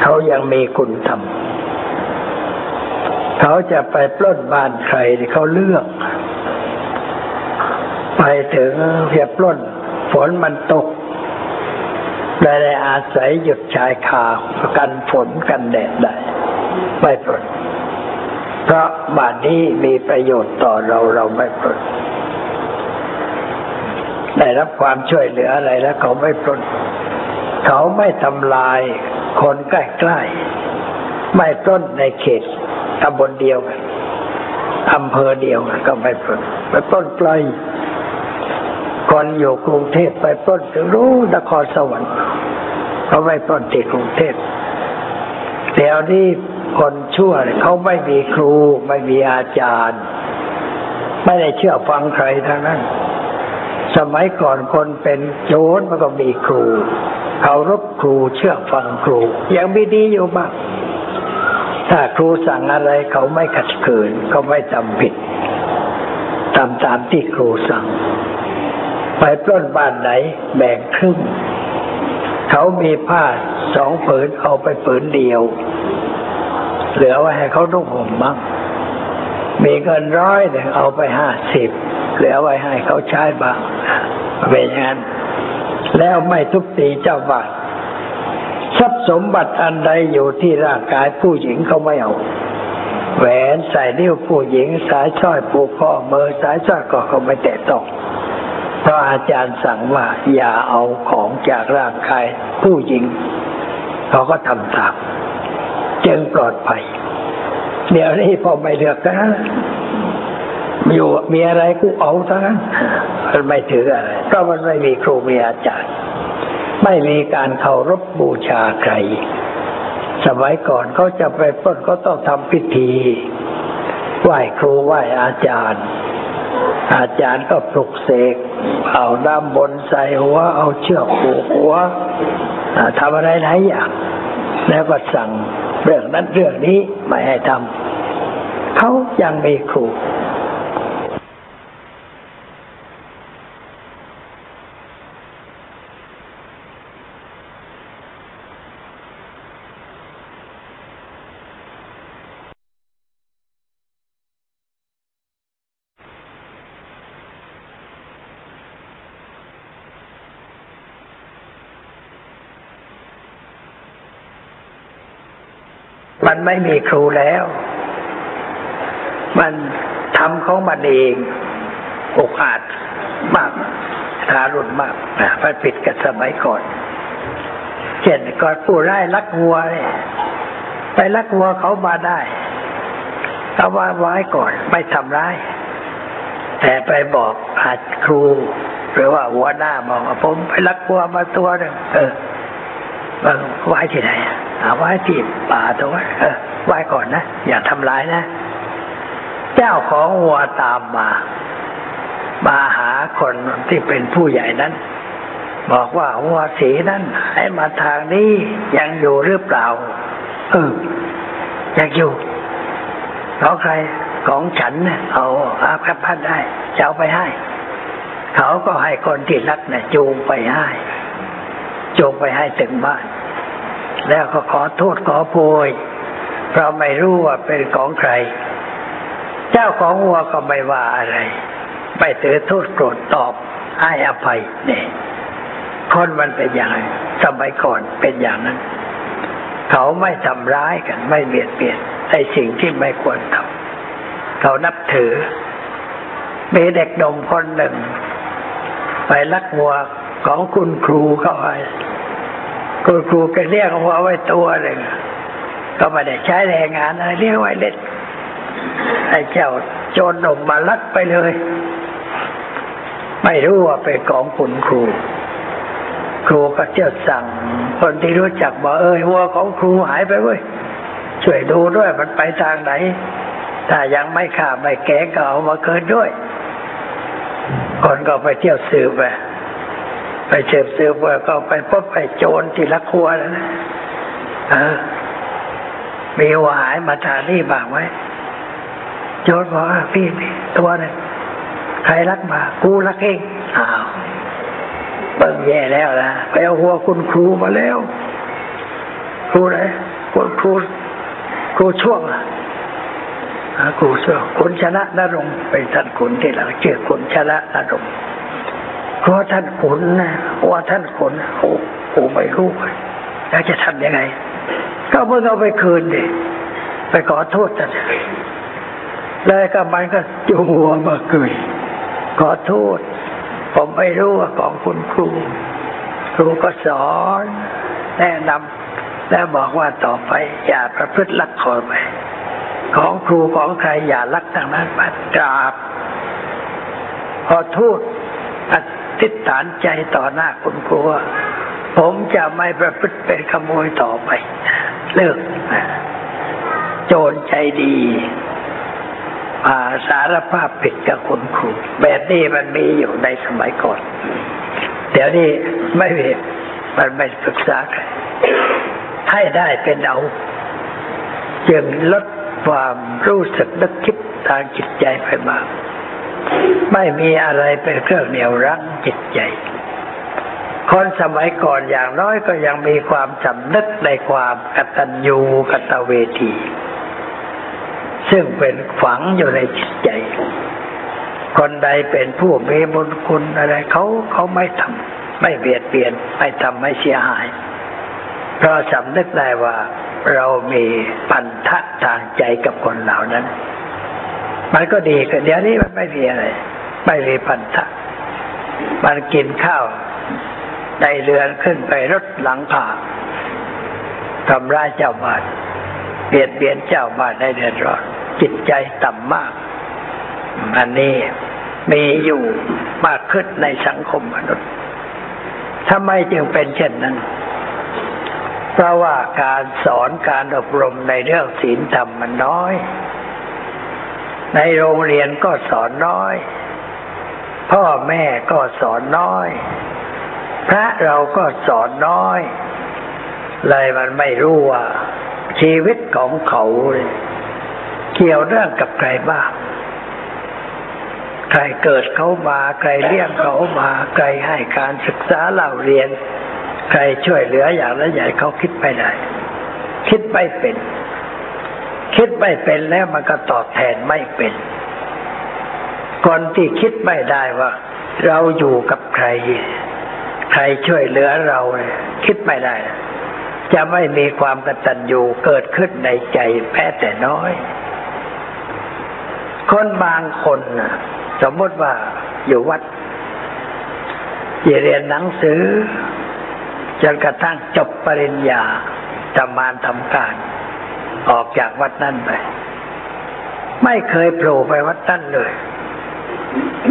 เขายังมีคุณธรรมเขาจะไปปล้นบ้านใครเขาเลือก ไปถึงเพียปล้นฝนมันตกได้อาศัยหยุดชายคากันฝนกันแดดได้ ไม่ปลดเพราะบาดนี้มีประโยชน์ต่อเราเราไม่ปลดได้รับความช่วยเหลืออะไรแล้วเขาไม่ปลดเขาไม่ทำลายคนใกล้ๆ ไม่ปล้นในเขตตำบลเดียวกันอำเภอเดียวกันก็ไม่ปล้นไปปล้นไกลคนอยู่กรุงเทพไปปล้นถึงรู้นครสวรรค์เขาไม่ปล้นที่กรุงเทพเดี๋ยวนี้ คนชั่วเขาไม่มีครูไม่มีอาจารย์ ไม่ได้เชื่อฟังใครทั้งนั้น สมัยก่อนคนเป็นโจรมันก็มีครูเขารบครูเชื่อฟังครู ยังมีดีอยู่บ้างถ้าครูสั่งอะไรเขาไม่ขัดขืนเขาไม่ทำผิดทำตามที่ครูสั่ง ไปปล้นบ้านไหนแบ่งครึ่ง เขามีผ้าสองผืนเอาไปผืนเดียว เหลือไว้ให้เขานุ่งห่มบ้างมีเงินร้อยหนึ่งเอาไปห้าสิบเหลือไว้ให้เขาใช้บ้างเป็นอย่างนั้น แล้วไม่ทุบตีเจ้าบานทรัพย์สมบัติอันใดอยู่ที่ร่างกายผู้หญิงเขาไม่เอาแหวนใส่นิ้วผู้หญิง สายสร้อยผูกข้อมือสายสร้อยก็เขาไม่แตะต้องเพราะราะอาจารย์สั่งว่าอย่าเอาของจากร่างกายผู้หญิง เขาก็ทำตาม จึงปลอดภัย เดี๋ยวนี้พอไม่เลือกนะอยู่มีอะไรกูเอาทั้งนั้นมันไม่ถืออะไรเพราะมันไม่มีครูมีอาจารย์ ไม่มีการเคารพบูชาใคร สมัยก่อนเขาจะไปปล้นก็ต้องทำพิธีไหว้ครูไหว้อาจารย์ อาจารย์ก็ปลุกเสกเอาด้ามบนใส่หัวเอาเชือกผูกหัวทำอะไรหลายอย่างแล้วก็สั่ง เรื่องนั้นเรื่องนี้ไม่ให้ทำเขายังมีครู มันไม่มีครูแล้ว มันทำของมันเองอกอาจมากทารุณมากนะมันผิดกับสมัยก่อน เช่นก่อนผู้ร้ายลักวัวเนี่ยไปลักวัวเขามาได้เขาว่าไว้ก่อนไม่ทำร้าย แต่ไปบอกอาจครู หรือว่าหัวหน้าบอกว่าผมไปลักวัวมาตัวหนึ่งเออไว้ที่ไหน อาไว้ที่ป่าตรงนั้นเออไว้ก่อนนะ อย่าทำร้ายนะ เจ้าของวัวตามมา มาหาคนที่เป็นผู้ใหญ่นั้น บอกว่าวัวสีนั้นให้มาทางนี้ยังอยู่หรือเปล่า เออยังอยู่ของใครของฉันเนี่ยเอาอาคับพันได้จะเอาไปให้ เขาก็ให้คนที่รักเนี่ยจูงไปให้จูงไปให้ถึงบ้าน แล้วก็ขอโทษขอโพยเพราะไม่รู้ว่าเป็นของใคร เจ้าของวัวก็ไม่ว่าอะไร ไม่ถือโทษโกรธตอบให้อภัยเนี่ยคนมันเป็นอย่างไรสมัยก่อนเป็นอย่างนั้น เขาไม่ทำร้ายกัน ไม่เบียดเบียนในสิ่งที่ไม่ควรทำเขานับถือมีเด็กนมคนหนึ่ง ไปลักวัวของคุณครูเขาไป คุณครูก็เรียกวัวไว้ตัวหนึ่งก็ไม่ได้ใช้แรงงานอะไรเรียกไว้เล็ดไอ้เจ้าโจรหนุ่มมาลักไปเลย ไม่รู้ว่าเป็นของคุณครู ครูก็เจ้าสั่ง คนที่รู้จักบอกเอ้ยวัวของครูหายไปเว้ยช่วยดูด้วยมันไปทางไหน ถ้ายังไม่ขาไม่แก่ก็เอามาเกินด้วย คนก็ไปเที่ยวสืบไป เชิบสืบว่าก็ไปพบไปโจรที่ลักวัวแล้วนะมีวัวายมาทานี่บางไว้ โจรบอกว่าพี่นี่ตัวนึงใครรักมากูรักเองอ้าวเบิ่งแย่แล้วนะไปเอาหัวคุณครูมาแล้ว ครูไหนคุณครูครูช่วงอะครูช่วงคุณชนะนรงเป็นท่านขุนที่หลังเชื่อคุณชนะนรง เพราะท่านขุนนะว่าท่านขุนโอ้โหไม่รู้แล้วจะทำยังไง ก็เมื่อเอาไปคืนดิไปขอโทษท่านเลยก็มันก็จูงหัวมาเกยขอโทษ ผมไม่รู้ว่าของคุณครู ครูก็สอนแนะนำแล้วบอกว่าต่อไป อย่าประพฤติลักขอไป ของครูของใครอย่าลักทางนั้นมากราบขอโทษอั ธิษฐานใจต่อหน้าคุณครูว่าผมจะไม่ประพฤติเป็นขโมยต่อไป เลิก โจรใจดีอาสารภาพผิดกับคุณครูแบบนี้มันมีอยู่ในสมัยก่อน เดี๋ยวนี้ไม่มีมันไม่ปรึกษาใครให้ได้เป็นเอาจึงลดความรู้สึกนึกคิดทางจิตใจไปมาก ไม่มีอะไรเป็นเครื่องเหนี่ยวรั้งจิตใจ คนสมัยก่อนอย่างน้อยก็ยังมีความสำนึกในความกตัญญูกตเวที ซึ่งเป็นฝังอยู่ในจิตใจ คนใดเป็นผู้มีบุญคุณอะไรเขาเขาไม่ทำไม่เบียดเบียนไม่ทำไม่เสียหาย เพราะสำนึกได้ว่าเรามีปันทะทางใจกับคนเหล่านั้น มันก็ดีกันเดี๋ยวนี้มันไม่มีอะไร ไม่มีปันทะมันกินข้าวในเรือนขึ้นไปรถหลังผาทำร้ายเจ้าบ้านเบียดเบียนเจ้าบ้านให้เดือดร้อนจิตใจต่ำมาก อันนี้มีอยู่มากขึ้นในสังคมมนุษย์ทำไมจึงเป็นเช่นนั้น เพราะว่าการสอนการอบรมในเรื่องศีลธรรมมันน้อย ในโรงเรียนก็สอนน้อย พ่อแม่ก็สอนน้อย พระเราก็สอนน้อย เลยมันไม่รู้ว่า ชีวิตของเขา เกี่ยวเรื่องกับใครบ้างใครเกิดเขามาใครเลี้ยงเขามาใครให้การศึกษาเล่าเรียน ใครช่วยเหลืออย่างละใหญ่เขาคิดไปได้คิดไม่เป็น คิดไม่เป็นแล้วมันก็ตอบแทนไม่เป็น คนที่คิดไม่ได้ว่า เราอยู่กับใคร ใครช่วยเหลือเรา คิดไม่ได้ จะไม่มีความกตัญญูเกิดขึ้นในใจแม้แต่น้อย คนบางคนนะสมมติว่าอยู่วัดเรียนหนังสือจนกระทั่งจบปริญญาทำงานทำการ ออกจากวัดนั่นไป ไม่เคยโผล่ไปวัดนั่นเลย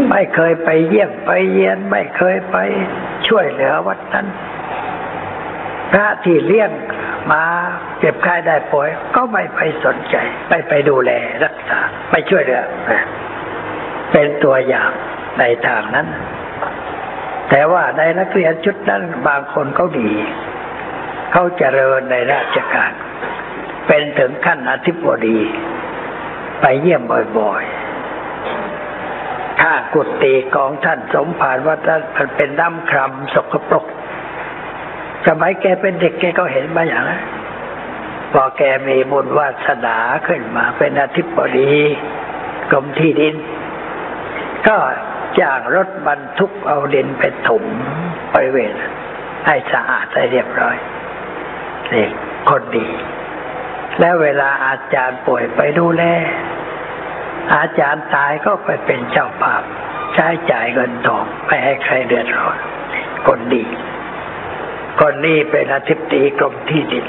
ไม่เคยไปเยี่ยมไปเยียน ไม่เคยไปช่วยเหลือวัดนั้นพระที่เลี้ยงมาเก็บค่ายได้ป่วยก็ไม่ไปสนใจ ไม่ไปดูแลรักษา ไม่ช่วยเหลือเป็นตัวอย่างในทางนั้น แต่ว่าในนักเรียนชุดนั้นบางคนเขาดี เขาเจริญในราชการ เป็นถึงขั้นอธิบดี ไปเยี่ยมบ่อยๆ ถ้ากุฏิของท่านสมภารว่าท่านเป็นน้ำครามสกปรกสมัยแกเป็นเด็กแกก็เห็นมาอย่างนั้นพอแกมีบุญวาสนาขึ้นมาเป็นอธิบดีกรมที่ดิน ก็จ้างรถบรรทุกเอาดินไปถมบริเวณให้สะอาดให้เรียบร้อยนี่คนดี แล้วเวลาอาจารย์ป่วยไปดูแล อาจารย์ตายก็ไปเป็นเจ้าภาพใช้จ่ายเงินทองไม่ให้ใครเดือดร้อน คนดี คนนี้เป็นอธิบดีกรมที่ดิน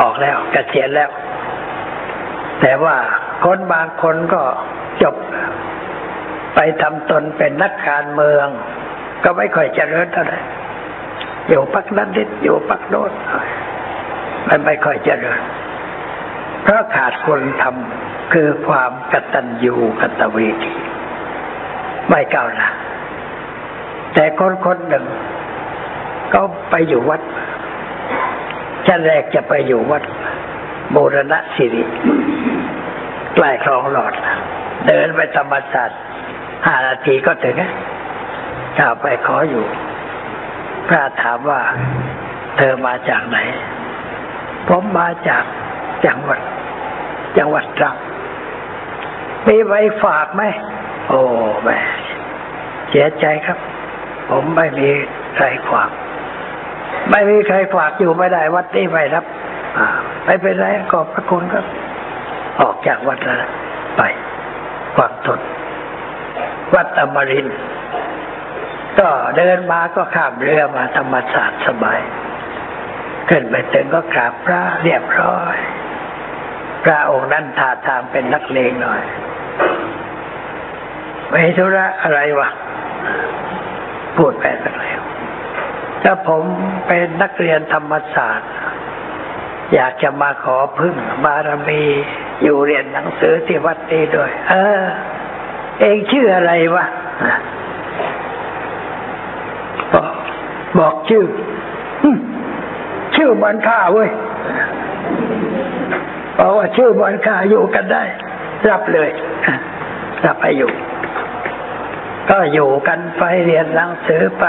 ออกแล้วกเกษียณแล้ว แต่ว่าคนบางคนก็จบ ไปทำตนเป็นนักการเมือง ก็ไม่ค่อยเจริญเท่าไหร่อยู่ปักนั้นนิดอยู่ปักโน้น มันไม่ค่อยเจริญเพราะขาดคนทำคือความกตัญญูกตเวทีไม่ก้าวหน้าแต่คนคนหนึ่ง ก็ไปอยู่วัดชั้นแรกจะไปอยู่วัดโบรณะสิริใกล้คลองหลอด เดินไปธรรมศาสตร์ห้านาทีก็ถึงถ้าไปขออยู่พระถามว่าเธอมาจากไหน ผมมาจากจังหวัด จังหวัดตรังมีไว้ฝากไหม โอ้แม่เสียใจครับ ผมไม่มีใครฝาก ไม่มีใครฝากอยู่ไม่ได้วัดนี้ไม่รับไม่เป็นไรขอบพระคุณครับ ออกจากวัดแล้วไปความทนวัดอมรินก็เดินมาก็ข้ามเรือมาธรรมศาสตร์สบาย ขึ้นไปถึงก็กราบพระเรียบร้อย พระองค์นั้นท่าทางเป็นนักเลงหน่อยไม่ธุระอะไรวะ พูดไปสักแล้วถ้าผมเป็นนักเรียนธรรมศาสตร์ อยากจะมาขอพึ่งบารมีอยู่เรียนหนังสือที่วัดนี้ด้วย เออ เองชื่ออะไรวะบอกบอกชื่อ ชื่อมันค่าเว้ยบอกว่าชื่อมันค่าอยู่กันได้ รับเลยรับไปอยู่ ก็อยู่กันไปเรียนหนังสือไป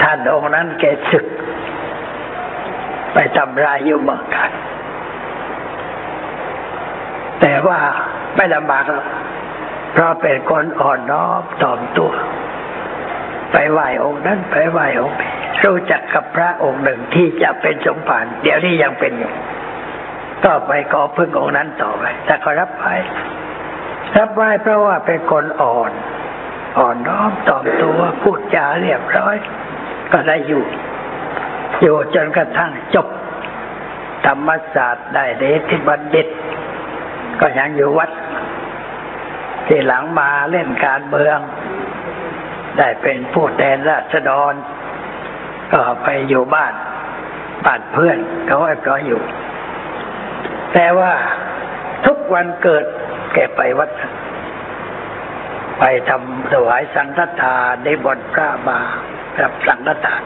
ท่านองค์นั้นแกศึก ไปทำรายอยู่เมืองกันแต่ว่าไม่ลำบากหรอกเพราะเป็นคนอ่อนน้อมถ่อมตัว ไปไหว้องค์นั้นไปไหว้องค์นี้ รู้จักกับพระองค์หนึ่งที่จะเป็นสมภารเดี๋ยวนี้ยังเป็นอยู่ก็ไปขอพึ่งองค์นั้นต่อไปแต่ก็รับไปรับไหว้เพราะว่าเป็นคนอ่อน อ่อนน้อมตอมตัวพูดจาเรียบร้อย ก็ได้อยู่ อยู่จนกระทั่งจบ ธรรมศาสตร์ได้เดชบัณฑิต ก็ยังอยู่วัด ที่หลังมาเล่นการเมือง ได้เป็นผู้แทนราษฎร ก็ไปอยู่บ้านบ้านเพื่อนเขาให้ปล่อยอยู่ แต่ว่าทุกวันเกิดแกไปวัด ไปทำถวายสังฆทานในบนพระบารับสังฆทาน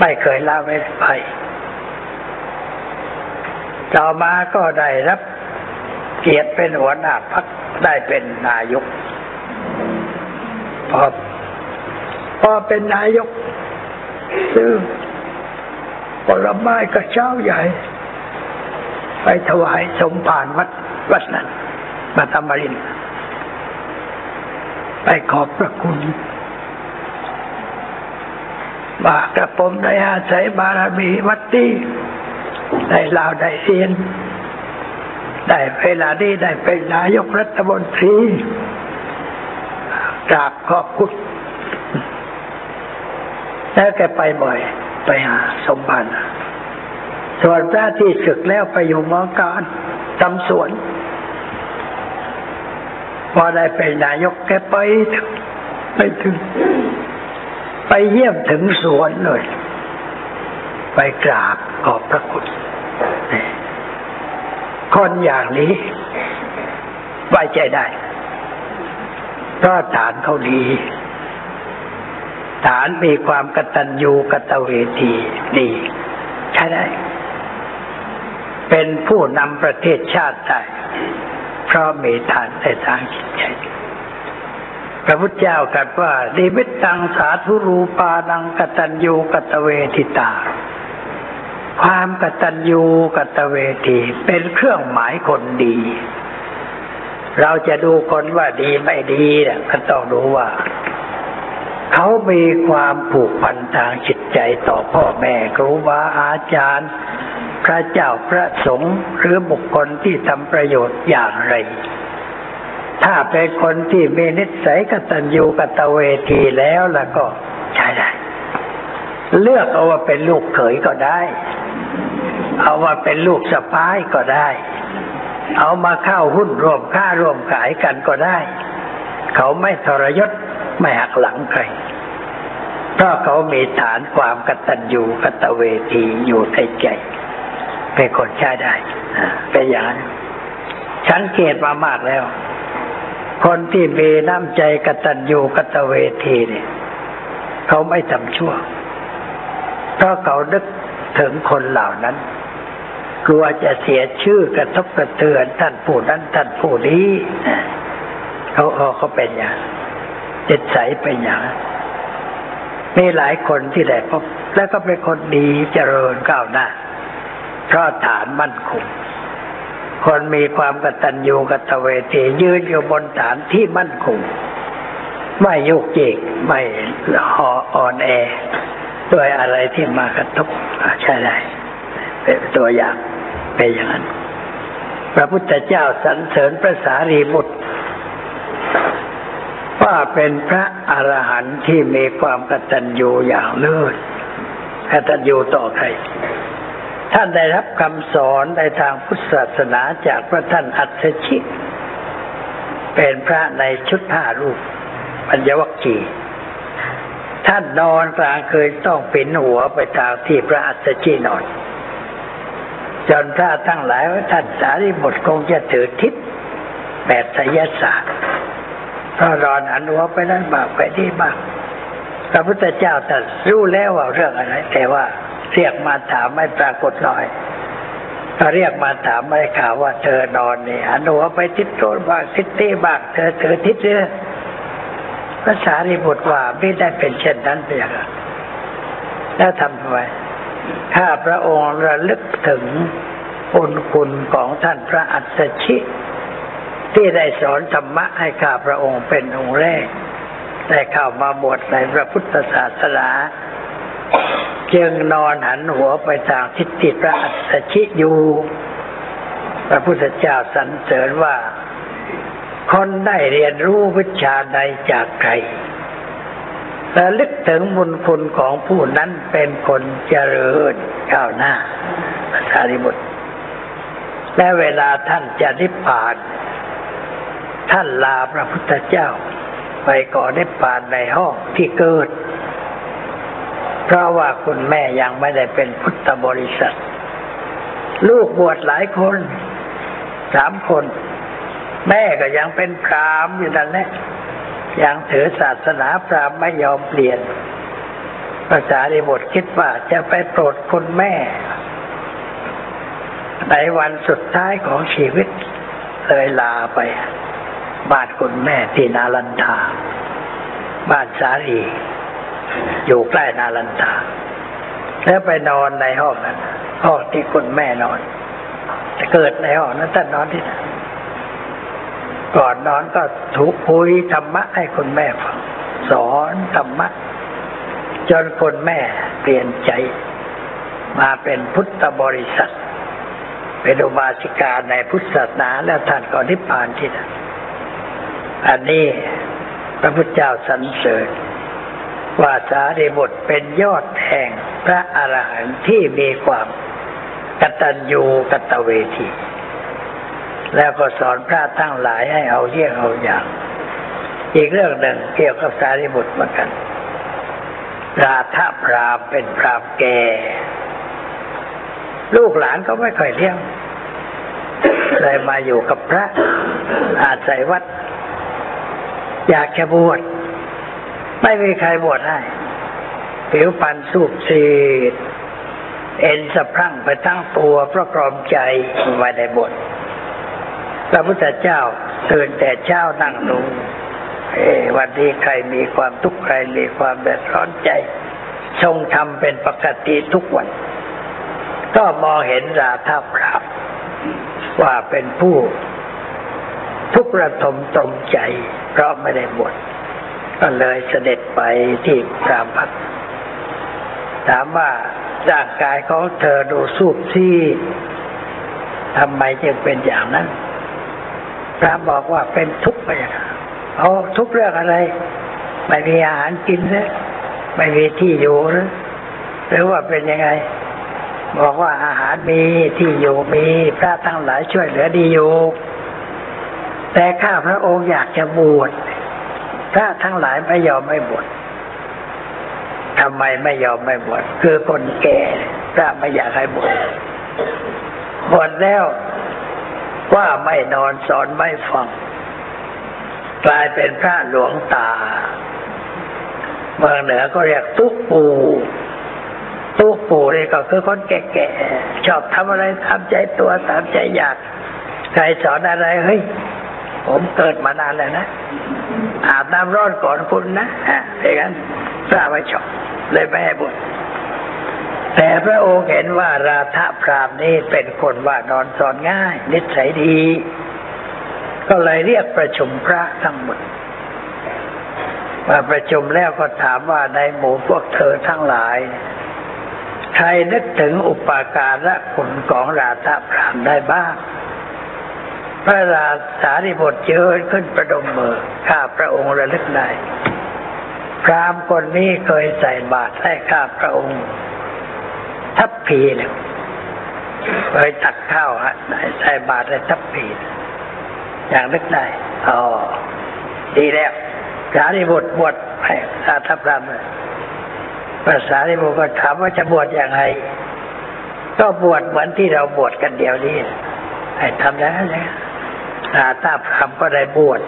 ไม่เคยละเว้นไป ต่อมาก็ได้รับเกียรติเป็นหัวหน้าพักได้เป็นนายกพอพอเป็นนายก ซึ่งผลไม้กระเช้าใหญ่ ไปถวายสมภารวัดวัดนั้นมาตมรินไปขอบพระคุณบากระผมได้อาศัยบารมีวัดที่ได้ลาวได้เรียน ได้เวลานี้ได้เป็นนายกรัฐมนตรีกราบขอบคุณ แล้วแกไปบ่อย ไปหาสมบัติส่วนพระที่ศึกแล้วไปอยู่มองการทำสวน พอได้เป็นนายกแกไปถึงไปถึง ไปเยี่ยมถึงสวนเลย ไปกราบขอบพระคุณคนอย่างนี้ไว้ใจได้เพราะฐานเขาดี ฐานมีความกตัญญูกตเวทีดี ใช่ได้ เป็นผู้นำประเทศชาติได้เพราะมีฐานในทางจิตใจพระพุทธเจ้ากัดว่าดีวิตังสาธุรูปานังกตัญญูกตเวทิตา ความกตัญญูกตเวทีเป็นเครื่องหมายคนดี เราจะดูคนว่าดีไม่ดีเนี่ยก็ต้องดูว่า เขามีความผูกพันทางจิตใจต่อพ่อแม่ครูบาอาจารย์ พระเจ้าพระสงฆ์หรือบุคคลที่ทำประโยชน์อย่างไร ถ้าเป็นคนที่มีนิสัยกตัญญูกตเวทีแล้วแล้วก็ใช้ได้เลือกเอาว่าเป็นลูกเขยก็ได้ เอาว่าเป็นลูกสะพ้ายก็ได้ เอามาเข้าหุ้นร่วมค่าร่วมขายกันก็ได้ เขาไม่ทรยศ ไม่หักหลังใคร เพราะเขามีฐานความกตัญญูกตเวทีอยู่ในใจเป็นคนใช้ได้เป็นอย่างนั้นสังเกตมามากแล้ว คนที่มีน้ำใจกตัญญูกตเวทีเนี่ย เขาไม่ทำชั่ว เพราะเขานึกถึงคนเหล่านั้นกลัวจะเสียชื่อกระทบกระเทือนท่านผู้นั้นท่านผู้นี้เขาเขาเขาเป็นอย่าง จิตใสเป็นอย่างมีหลายคนที่ได้พบแล้วก็เป็นคนดีเจริญก้าวหน้าเพราะฐานมั่นคงคนมีความกตัญญูกตเวทียืนอยู่บนฐานที่มั่นคงไม่ยุกยิกไม่ห่ออ่อนแอด้วยอะไรที่มากระทบใช่ได้เป็นตัวอย่างเป็นอย่างนั้น พระพุทธเจ้าสรรเสริญพระสารีบุตร ว่าเป็นพระอรหันต์ที่มีความกตัญญูอย่างเลิศกตัญญูต่อใคร ท่านได้รับคำสอนในทางพุทธศาสนาจากพระท่านอัศชิ เป็นพระในชุดผ้ารูปปัญญวัคคีท่านนอนกลางคืนต้องปินหัวไปทางที่พระอัศชินอนจนพระทั้งหลายว่าท่านสารีบุตรคงจะถือทิศแบบไสยศาสตร์ เพระรอนหันหัวไปนั้นบ้างไปนี่บ้างพระพุทธเจ้าตรัสรู้แล้วว่าเรื่องอะไร แต่ว่าเรียกมาถามไม่ปรากฏลอยก็เรียกมาถามไม่ข่าวว่าเธอนอนนี่หันหัวไปทิศโน้นบ้างทิศนี้บ้างเธอถือทิศเรือพระสารีบุตรว่าไม่ได้เป็นเช่นนั้นเพียงแล้วทำทำไมข้าพระองค์ระลึกถึงบุญคุณของท่านพระอัศชิ ที่ได้สอนธรรมะให้ข้าพระองค์เป็นองค์แรกได้เข้ามาบวชในพระพุทธศาสนาจึงนอนหันหัวไปทางทิศที่พระอัศชิอยู่ พระพุทธเจ้าสรรเสริญว่า คนได้เรียนรู้วิชาใดจากใครและลึกถึงบุญคุณของผู้นั้นเป็นคนเจริญก้าวหน้าพระสารีบุตรและเวลาท่านจะนิพพาน ท่านลาพระพุทธเจ้า ไปก่อนนิพพานในห้องที่เกิด เพราะว่าคุณแม่ยังไม่ได้เป็นพุทธบริษัท ลูกบวชหลายคนสามคน แม่ก็ยังเป็นพรามอยู่นั่นแหละยังถือศาสนาพราหมณ์ไม่ยอมเปลี่ยนภาษาริบทคิดว่าจะไปโปรดคุณแม่ ในวันสุดท้ายของชีวิตเลยลาไป บ้านคุณแม่ที่นาลันทา บ้านสาลีอยู่ใกล้นาลันทา แล้วไปนอนในห้องนั้นห้องที่คุณแม่นอนจะเกิดในห้องนั้นท่านนอนที่นั่นก่อนนอนก็ถูกคุยธรรมะให้คุณแม่ฟังสอนธรรมะ จนคุณแม่เปลี่ยนใจ มาเป็นพุทธบริษัท เป็นอุบาสิกาในพุทธศาสนาแล้วท่านก็นิพพานที่นั่น อันนี้พระพุทธเจ้าสรรเสริญว่าสารีบุตรเป็นยอดแห่งพระอรหันต์ที่มีความกตัญญูกตเวที แล้วก็สอนพระทั้งหลายให้เอาเยี่ยงเอาอย่าง อีกเรื่องหนึ่งเกี่ยวกับสารีบุตรเหมือนกันราธาพรามเป็นพรามแก่ ลูกหลานก็ไม่ค่อยเลี้ยงเลยมาอยู่กับพระอาศัยวัด อยากจะบวชไม่มีใครบวชให้ผิวปันสูบซีดเอ็นสะพรั่งไปทั้งตัวเพราะกรอมใจไม่ได้บวชพระพุทธเจ้าตื่นแต่เช้านั่งดูเอวันนี้ใครมีความทุกข์ใครมีความเดือดร้อนใจ ทรงทำเป็นปกติทุกวัน ก็มองเห็นราธาพรามว่าเป็นผู้ ทุกระทมตรมใจ เพราะไม่ได้บวชก็เลยเสด็จไปที่พรามพักถามว่าร่างกายของเธอดูสูบซีดทำไมจึงเป็นอย่างนั้น พระบอกว่าเป็นทุกข์ไปอย่างนั้นเอาทุกข์เรื่องอะไร ไม่มีอาหารกินเลยไม่มีที่อยู่หรือ หรือว่าเป็นยังไง บอกว่าอาหารมีที่อยู่มี พระทั้งหลายช่วยเหลือดีอยู่ แต่ข้าพระองค์อยากจะบวชพระทั้งหลายไม่ยอมไม่บวชทำไมไม่ยอมไม่บวชคือคนแก่พระไม่อยากให้บวชบวชแล้วว่าไม่นอนสอนไม่ฟังกลายเป็นพระหลวงตา เมืองเหนือก็เรียกตุ๊กปูตุ๊กปูนี่ก็คือคนแก่ๆชอบทำอะไรตามใจตัวตามใจอยาก ใครสอนอะไรเฮ้ย ผมเกิดมานานแล้วนะ อาบน้ำร้อนก่อนคุณนะฮะอย่างนั้นพระไม่ชอบเลยไม่ให้บวชแต่พระองค์เห็นว่าราธะพรามนี้เป็นคนว่านอนสอนง่าย นิสัยดี ก็เลยเรียกประชุมพระทั้งหมดมาประชุมแล้วก็ถามว่าในหมู่พวกเธอทั้งหลาย ใครนึกถึงอุปการะคุณของราธะพรามได้บ้าง พระราสารีบทเจอขึ้นประดมมือข้าพระองค์ระลึกได้พรามคนนี้เคยใส่บาตรให้ข้าพระองค์ ทัพพีหนึ่งเคยตักข้าวฮะใส่บาตรให้ทัพพีอย่างนึกได้อ๋อดีแล้วสารีบุตรบวชให้อาทัพรามเลยภาษาที่บก็ถามว่าจะบวชอย่างไรก็บวชเหมือนที่เราบวชกันเดียวนี้ให้ทำอย่างนั้นเลย อาตาพรามก็ได้บวช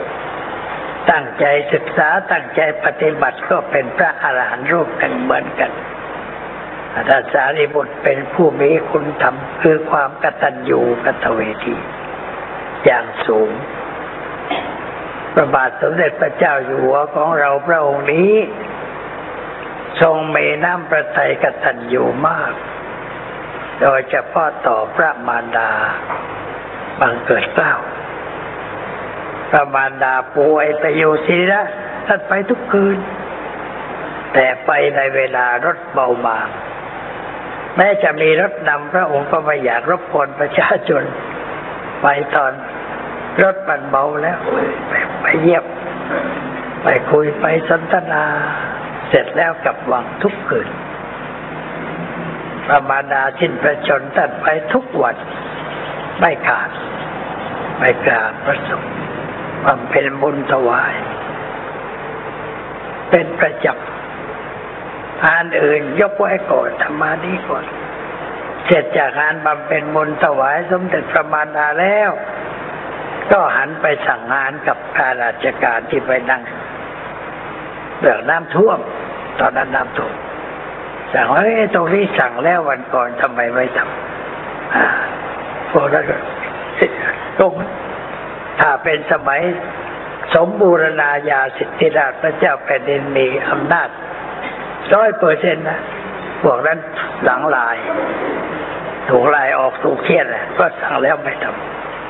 ตั้งใจศึกษาตั้งใจปฏิบัติก็เป็นพระอรหันต์รูปหนึ่งเหมือนกันอาสารีบุตรเป็นผู้มีคุณธรรมคือความกตัญญูกตเวทีอย่างสูงพระบาทสมเด็จพระเจ้าอยู่หัวของเราพระองค์นี้ ทรงเมีน้ำประทัยกตัญญูมาก โดยเฉพาะต่อพระมารดาบังเกิดเกล้า พระมารดาป่วยไปอยู่ศิริราชท่านไปทุกคืน แต่ไปในเวลารถเบาบาง แม้จะมีรถนำพระองค์ก็ไม่อยากรบกวนประชาชน ไปตอนรถมันเบาแล้วไปไปเยี่ยมไปคุยไปสนทนา เสร็จแล้วกลับวังทุกคืนพระมารดาสิ้นพระชนม์ท่านไปทุกวันไม่ขาดไปกราบพระสงฆ์ บำเพ็ญบุญถวาย เป็นประจำงานอื่นยกไว้ก่อนธรรมานี้ก่อน เสร็จจากงานบำเพ็ญบุญถวายสมเด็จพระมารดาแล้ว ก็หันไปสั่งงานกับข้าราชการที่ไปนั่งเรื่องน้ำท่วม ตอนนั้นน้ำท่วมสั่งว่าเอ้ตรงนี้สั่งแล้ววันก่อนทำไมไม่ทำอ่าพวกนั้นก็ตรง ถ้าเป็นสมัยสมบูรณาญาสิทธิราชพระเจ้าแผ่นดินมีอำนาจร้อยเปอร์เซ็นต์นะพวกนั้นหลังลาย ถูกไล่ออกถูกเครียดแหละก็สั่งแล้วไม่ท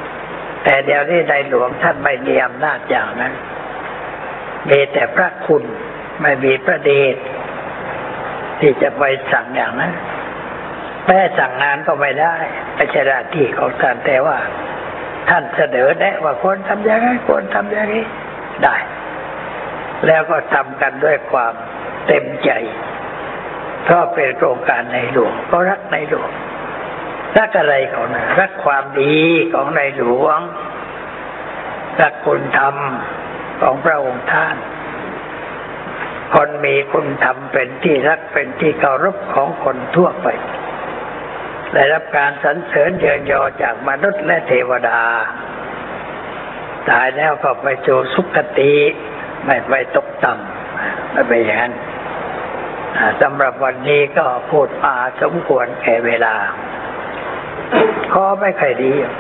ำแต่เดี๋ยวนี้ในหลวงท่านไม่มีอำนาจอย่างนั้น มีแต่พระคุณไม่มีพระเดชที่จะไปสั่งอย่างนั้นแม่สั่งงานก็ไม่ได้ไม่ใช่หน้าที่ของท่านแต่ว่า ท่านเสนอแนะว่าควรทำอย่างนี้ควรทำอย่างนี้ได้ แล้วก็ทำกันด้วยความเต็มใจ เพราะเป็นโครงการในหลวงก็รักในหลวงรักอะไรของนะรักความดีของในหลวง รักคุณธรรมของพระองค์ท่าน คนมีคุณธรรมเป็นที่รักเป็นที่เคารพของคนทั่วไป ได้รับการสรรเสริญเยินยอจากมนุษย์และเทวดา ตายแล้วก็ไปโจสุขติ ไม่ไปตกต่ำไม่ไปอย่างนั้นสำหรับวันนี้ก็พูดมาสมควรแก่เวลา ข้อไม่ค่อยดี